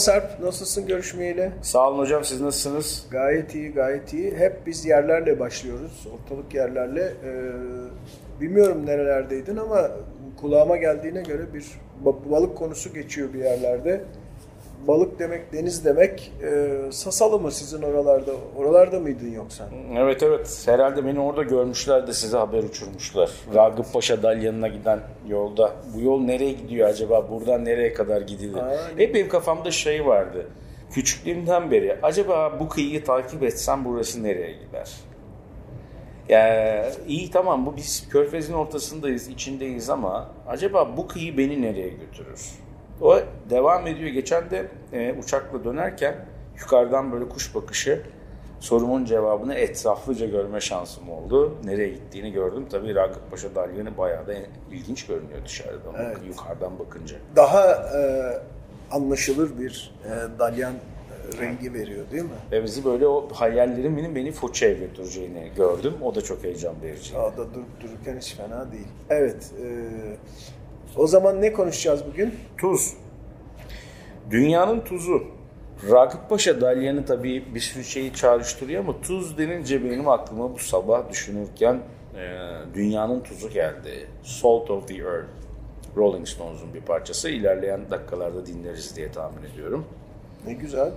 Sarp, nasılsın görüşmeyeli? Sağ olun hocam siz nasılsınız? Gayet iyi, gayet iyi. Hep biz yerlerle başlıyoruz, ortalık yerlerle. Ee, bilmiyorum nerelerdeydin ama kulağıma geldiğine göre bir ba- balık konusu geçiyor bir yerlerde. Balık demek, deniz demek. Ee, Sasalı mı sizin oralarda? Oralarda mıydın yoksa? Evet evet herhalde beni orada görmüşler de size haber uçurmuşlar. Ragıp Paşa Dalyanı'na giden yolda. Bu yol nereye gidiyor acaba? Buradan nereye kadar gidilir? Hep benim kafamda şey vardı. Küçüklüğümden beri acaba bu kıyıyı takip etsem burası nereye gider? Ya iyi tamam bu biz körfezin ortasındayız, içindeyiz ama acaba bu kıyı beni nereye götürür? O devam ediyor. Geçen de e, uçakla dönerken yukarıdan böyle kuş bakışı sorumun cevabını etraflıca görme şansım oldu. Nereye gittiğini gördüm. Tabii Ragıp Paşa Dalyanı bayağı da ilginç görünüyor dışarıdan, Evet. yukarıdan bakınca. Daha e, anlaşılır bir e, dalyan e, rengi veriyor değil mi? Ve bizi böyle o hayallerimin beni Foça'ya götüreceğini gördüm. O da çok heyecan verici. Daha da durup dururken hiç fena değil. Evet, e, o zaman ne konuşacağız bugün? Tuz. Dünyanın tuzu. Ragıp Paşa Dalyanı tabii bir sürü şeyi çağrıştırıyor ama tuz denince benim aklıma bu sabah düşünürken e, dünyanın tuzu geldi. Salt of the Earth. Rolling Stones'un bir parçası. İlerleyen dakikalarda dinleriz diye tahmin ediyorum. Ne güzel.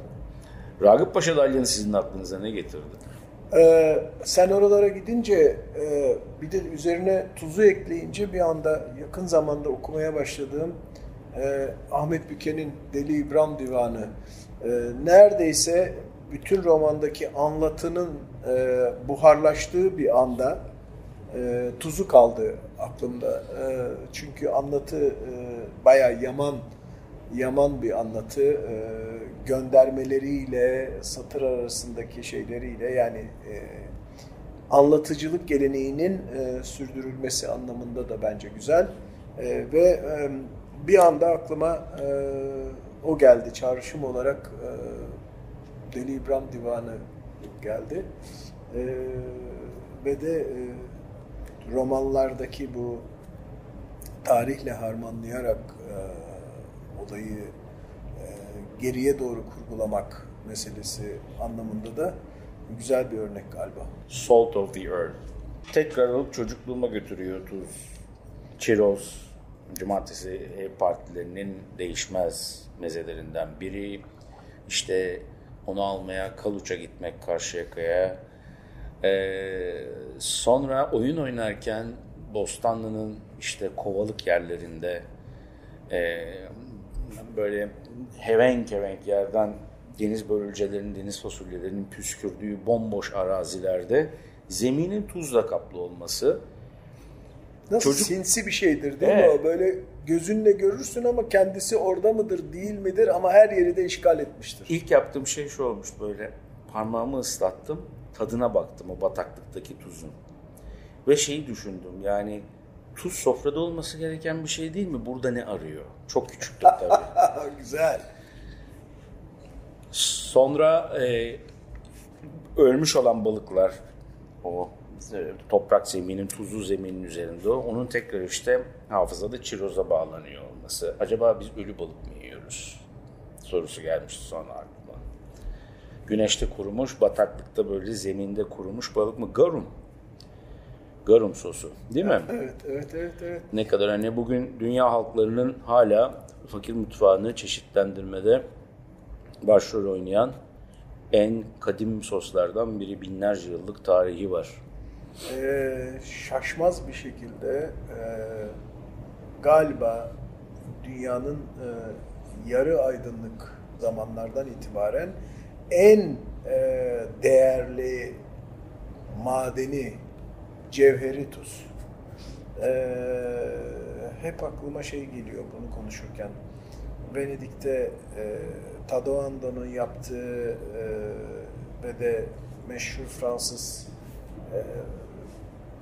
Ragıp Paşa Dalyanı sizin aklınıza ne getirdi? Ee, sen oralara gidince e, bir de üzerine tuzu ekleyince bir anda yakın zamanda okumaya başladığım e, Ahmet Büke'nin Deli İbrahim Divanı e, neredeyse bütün romandaki anlatının e, buharlaştığı bir anda e, tuzu kaldı aklımda. E, çünkü anlatı e, bayağı yaman yaman bir anlatı e, göndermeleriyle satır arasındaki şeyleriyle yani e, anlatıcılık geleneğinin e, sürdürülmesi anlamında da bence güzel. E, ve e, bir anda aklıma e, o geldi. Çağrışım olarak e, Deli İbrahim Divanı geldi. E, ve de e, romanlardaki bu tarihle harmanlayarak e, olayı geriye doğru kurgulamak meselesi anlamında da güzel bir örnek galiba. Salt of the Earth. Tekrar alıp çocukluğuma götürüyor tuz. Çiroz, cumartesi partilerinin değişmez mezelerinden biri. İşte onu almaya Kaluç'a gitmek Karşıyaka'ya. Ee, sonra oyun oynarken Bostanlı'nın işte kovalık yerlerinde e, böyle hevenk hevenk yerden deniz börülcelerinin, deniz fasulyelerinin püskürdüğü bomboş arazilerde zeminin tuzla kaplı olması. Nasıl Çocuk- sinsi bir şeydir değil mi Evet. o? Böyle gözünle görürsün ama kendisi orada mıdır değil midir? Ama her yeri de işgal etmiştir. İlk yaptığım şey şu olmuş böyle. Parmağımı ıslattım tadına baktım o bataklıktaki tuzun. Ve şeyi düşündüm yani tuz sofrada olması gereken bir şey değil mi? Burada ne arıyor? Çok küçüktüm tabii güzel. Sonra e, ölmüş olan balıklar o e, toprak zeminin, tuzlu zeminin üzerinde. Onun tekrar işte hafızada çiroza bağlanıyor olması. Acaba biz ölü balık mı yiyoruz? Sorusu gelmişti sonra aklıma. Güneşte kurumuş, bataklıkta böyle zeminde kurumuş balık mı? Garum. Garum sosu değil mi? Evet, evet, evet, evet. ne kadar hani bugün dünya halklarının hala fakir mutfağını çeşitlendirmede başrol oynayan en kadim soslardan biri binlerce yıllık tarihi var. Ee, şaşmaz bir şekilde e, galiba dünyanın e, yarı aydınlık zamanlardan itibaren en e, değerli madeni cevheri tuz. E, hep aklıma şey geliyor bunu konuşurken. Venedik'te e, Tadoando'nun yaptığı e, ve de meşhur Fransız e,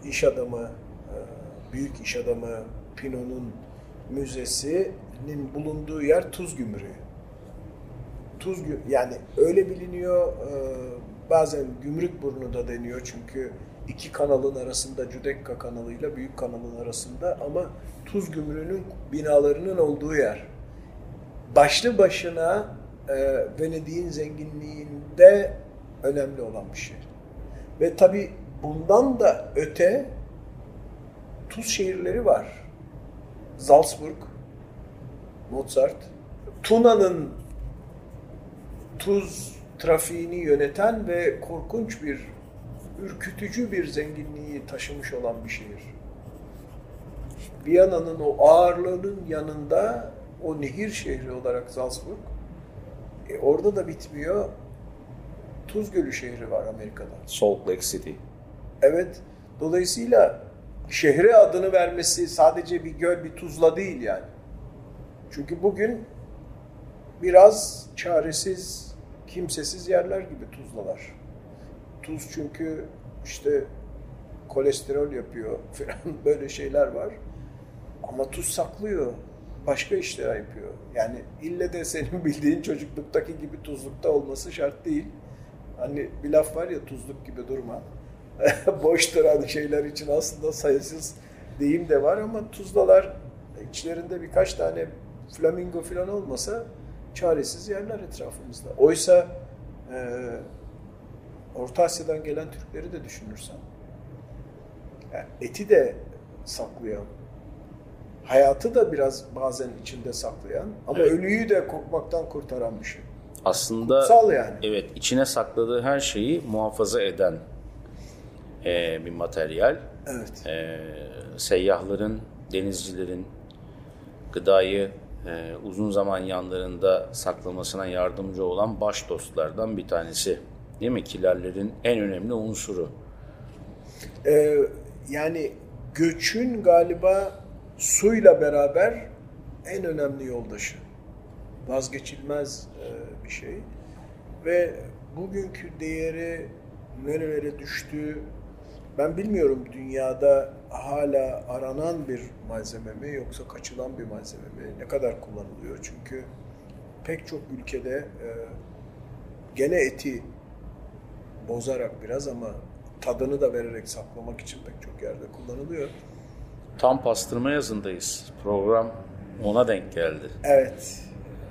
iş adamı, e, büyük iş adamı Pinot'un müzesinin bulunduğu yer Tuz Gümrüğü. Tuz yani öyle biliniyor e, bazen Gümrük Burnu da deniyor çünkü iki kanalın arasında Cudekka kanalıyla Büyük kanalın arasında ama Tuz Gümrüğü'nün binalarının olduğu yer. Başlı başına e, Venedik'in zenginliğinde önemli olan bir şey. Ve tabi bundan da öte tuz şehirleri var. Salzburg, Mozart, Tuna'nın tuz trafiğini yöneten ve korkunç bir, ürkütücü bir zenginliği taşımış olan bir şehir. Viyana'nın o ağırlığının yanında o nehir şehri olarak Salzburg, e, orada da bitmiyor. Tuz Gölü şehri var Amerika'da. Salt Lake City. Evet. Dolayısıyla şehre adını vermesi sadece bir göl, bir tuzla değil yani. Çünkü bugün biraz çaresiz, kimsesiz yerler gibi tuzlalar. Tuz çünkü işte kolesterol yapıyor falan böyle şeyler var. Ama tuz saklıyor. Başka işler yapıyor. Yani ille de senin bildiğin çocukluktaki gibi tuzlukta olması şart değil. Hani bir laf var ya tuzluk gibi durma. Boş duran şeyler için aslında sayısız deyim de var ama tuzlalar içlerinde birkaç tane flamingo falan olmasa çaresiz yerler etrafımızda. Oysa e, Orta Asya'dan gelen Türkleri de düşünürsen yani eti de saklayan, hayatı da biraz bazen içinde saklayan ama Evet. ölüyü de kokmaktan kurtaran bir şey. Aslında Kutsal yani. evet içine sakladığı her şeyi muhafaza eden e, bir materyal. Evet. E, seyyahların, denizcilerin gıdayı e, uzun zaman yanlarında saklamasına yardımcı olan baş dostlardan bir tanesi. Değil mi? Kilerlerin en önemli unsuru. Ee, yani göçün galiba suyla beraber en önemli yoldaşı. Vazgeçilmez e, bir şey. Ve bugünkü değeri nerelere düştü ben bilmiyorum dünyada hala aranan bir malzeme mi yoksa kaçılan bir malzeme mi? Ne kadar kullanılıyor? Çünkü pek çok ülkede e, gene eti bozarak biraz ama tadını da vererek saklamak için pek çok yerde kullanılıyor. Tam pastırma yazındayız. Program ona denk geldi. Evet.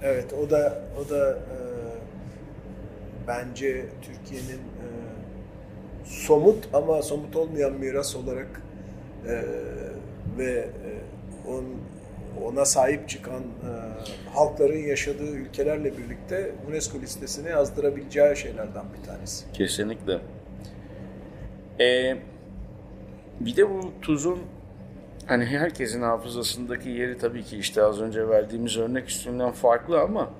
Evet o da o da e, bence Türkiye'nin e, somut ama somut olmayan miras olarak e, ve e, on, ona sahip çıkan e, halkların yaşadığı ülkelerle birlikte UNESCO listesine yazdırabileceği şeylerden bir tanesi. Kesinlikle. Ee, bir de bu tuzun hani herkesin hafızasındaki yeri tabii ki işte az önce verdiğimiz örnek üstünden farklı ama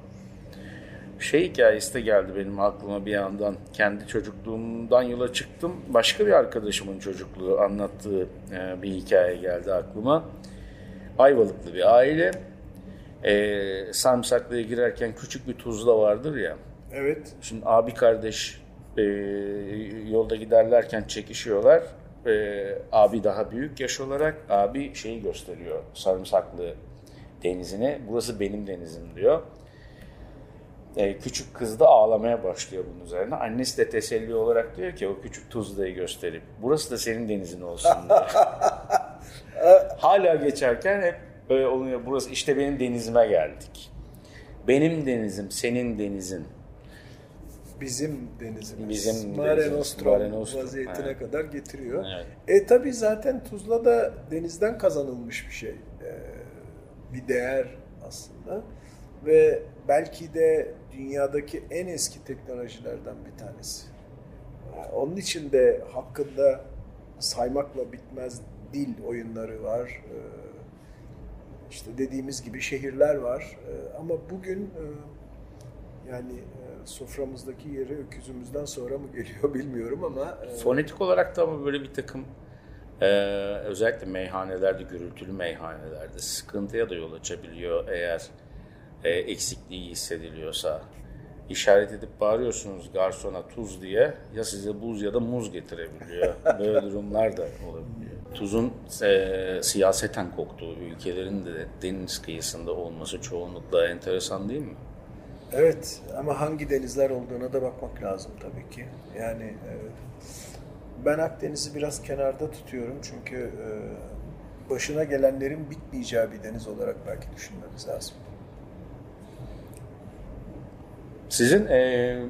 şey hikayesi de geldi benim aklıma bir yandan. Kendi çocukluğumdan yola çıktım. Başka bir arkadaşımın çocukluğu anlattığı e, bir hikaye geldi aklıma. Ayvalıklı bir aile. E, Sarımsaklı'ya girerken küçük bir tuzla vardır ya. Evet. Şimdi abi kardeş e, yolda giderlerken çekişiyorlar. E, abi daha büyük yaş olarak abi şeyi gösteriyor sarımsaklı denizine. Burası benim denizim diyor. E, küçük kız da ağlamaya başlıyor bunun üzerine. Annesi de teselli olarak diyor ki o küçük tuzlayı gösterip burası da senin denizin olsun diyor. Hala geçerken hep böyle oluyor. Burası işte benim denizime geldik. Benim denizim, senin denizin. Bizim denizimiz. Bizim Mare Nostrum vaziyetine evet. kadar getiriyor. Evet. E tabi zaten Tuzla da denizden kazanılmış bir şey. Ee, bir değer aslında. Ve belki de dünyadaki en eski teknolojilerden bir tanesi. Ee, Onun için de hakkında saymakla bitmez dil oyunları var. Ee, İşte dediğimiz gibi şehirler var. Ee, Ama bugün e, Yani e, soframızdaki yeri öküzümüzden sonra mı geliyor bilmiyorum ama e, Fonetik olarak da ama böyle bir takım e, özellikle meyhanelerde, gürültülü meyhanelerde sıkıntıya da yol açabiliyor eğer e, eksikliği hissediliyorsa. İşaret edip bağırıyorsunuz garsona tuz diye ya size buz ya da muz getirebiliyor. Böyle durumlar da olabiliyor. Tuzun e, siyaseten koktuğu ülkelerin de deniz kıyısında olması çoğunlukla enteresan değil mi? Evet ama hangi denizler olduğuna da bakmak lazım tabii ki. Yani e, ben Akdeniz'i biraz kenarda tutuyorum çünkü e, başına gelenlerin bitmeyeceği bir deniz olarak belki düşünmemiz lazım. Sizin e,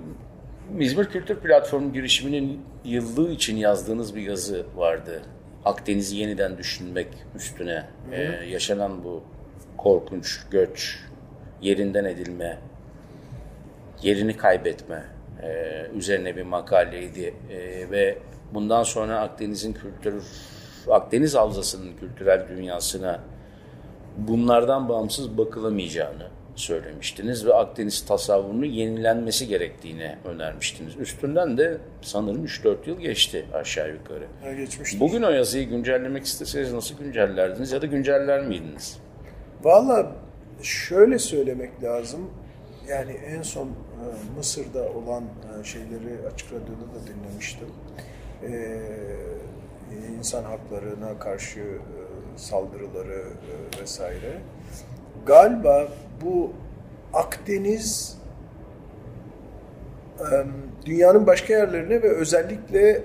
İzmir Kültür Platformu girişiminin yıllığı için yazdığınız bir yazı vardı. Akdeniz'i yeniden düşünmek üstüne e, yaşanan bu korkunç göç, yerinden edilme, yerini kaybetme e, üzerine bir makaleydi. E, ve bundan sonra Akdeniz'in kültür Akdeniz Havzası'nın kültürel dünyasına bunlardan bağımsız bakılamayacağını söylemiştiniz ve Akdeniz tasavvurunu yenilenmesi gerektiğini önermiştiniz. Üstünden de sanırım 3-4 yıl geçti aşağı yukarı. Ha, geçmiştir. Bugün o yazıyı güncellemek isteseniz nasıl güncellerdiniz ya da günceller miydiniz? Valla şöyle söylemek lazım. Yani en son e, Mısır'da olan e, şeyleri açık radyoda da dinlemiştim. E, insan haklarına karşı e, saldırıları vesaire. Galiba bu Akdeniz e, dünyanın başka yerlerine ve özellikle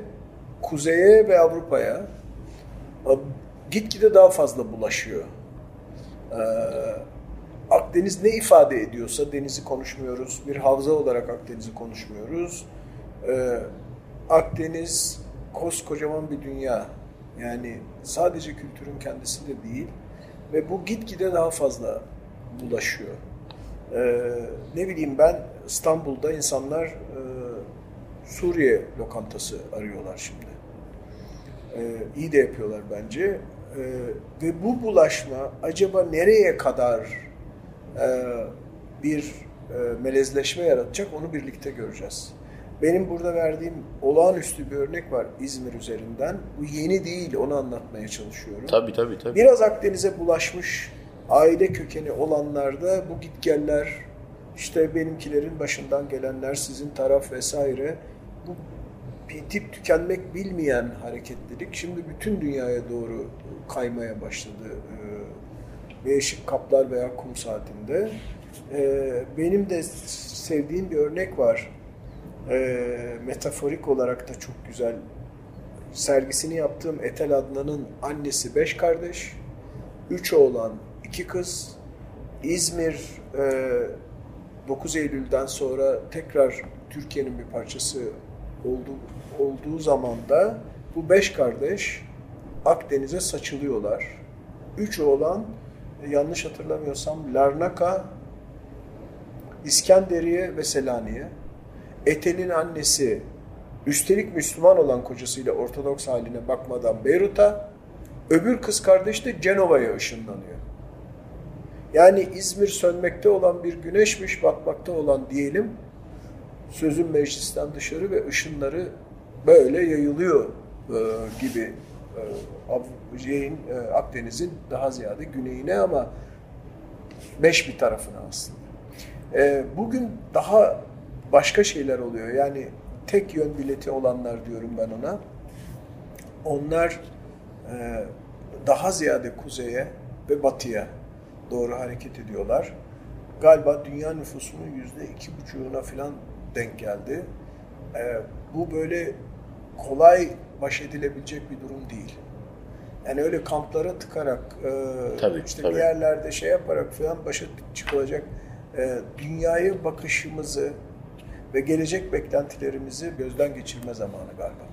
kuzeye ve Avrupa'ya e, gitgide daha fazla bulaşıyor. Ee, Akdeniz ne ifade ediyorsa denizi konuşmuyoruz. Bir havza olarak Akdeniz'i konuşmuyoruz. Ee, Akdeniz koskocaman bir dünya. Yani sadece kültürün kendisi de değil. Ve bu gitgide daha fazla bulaşıyor. Ee, ne bileyim ben İstanbul'da insanlar e, Suriye lokantası arıyorlar şimdi. Ee, iyi de yapıyorlar bence. Ee, ve bu bulaşma acaba nereye kadar e, bir e, melezleşme yaratacak onu birlikte göreceğiz. Benim burada verdiğim olağanüstü bir örnek var İzmir üzerinden. Bu yeni değil, onu anlatmaya çalışıyorum. Tabii tabii tabii. Biraz Akdeniz'e bulaşmış aile kökeni olanlarda bu gitgeller, işte benimkilerin başından gelenler, sizin taraf vesaire bu bitip tükenmek bilmeyen hareketlilik şimdi bütün dünyaya doğru kaymaya başladı. Ee, Değişik kaplar veya kum saatinde. Ee, Benim de sevdiğim bir örnek var. Ee, Metaforik olarak da çok güzel. Sergisini yaptığım Etel Adnan'ın annesi beş kardeş, üç oğlan, iki kız. İzmir e, 9 Eylül'den sonra tekrar Türkiye'nin bir parçası olduğu, olduğu zaman da bu beş kardeş Akdeniz'e saçılıyorlar. Üç oğlan e, yanlış hatırlamıyorsam Larnaka, İskenderiye ve Selanik'e. Etel'in annesi üstelik Müslüman olan kocasıyla Ortodoks haline bakmadan Beyrut'a, öbür kız kardeş de Cenova'ya ışınlanıyor. Yani İzmir sönmekte olan bir güneşmiş, batmakta olan diyelim, sözün meclisten dışarı ve ışınları böyle yayılıyor e, gibi e, e, Akdeniz'in daha ziyade güneyine ama beş bir tarafına aslında. E, bugün daha başka şeyler oluyor. Yani tek yön bileti olanlar diyorum ben ona. Onlar e, daha ziyade kuzeye ve batıya doğru hareket ediyorlar. Galiba dünya nüfusunun yüzde iki buçuğuna falan denk geldi. E, bu böyle kolay baş edilebilecek bir durum değil. Yani öyle kamplara tıkarak, e, Tabii, işte tabii. bir yerlerde şey yaparak falan başa çıkılacak e, dünyaya bakışımızı ve gelecek beklentilerimizi gözden geçirme zamanı galiba.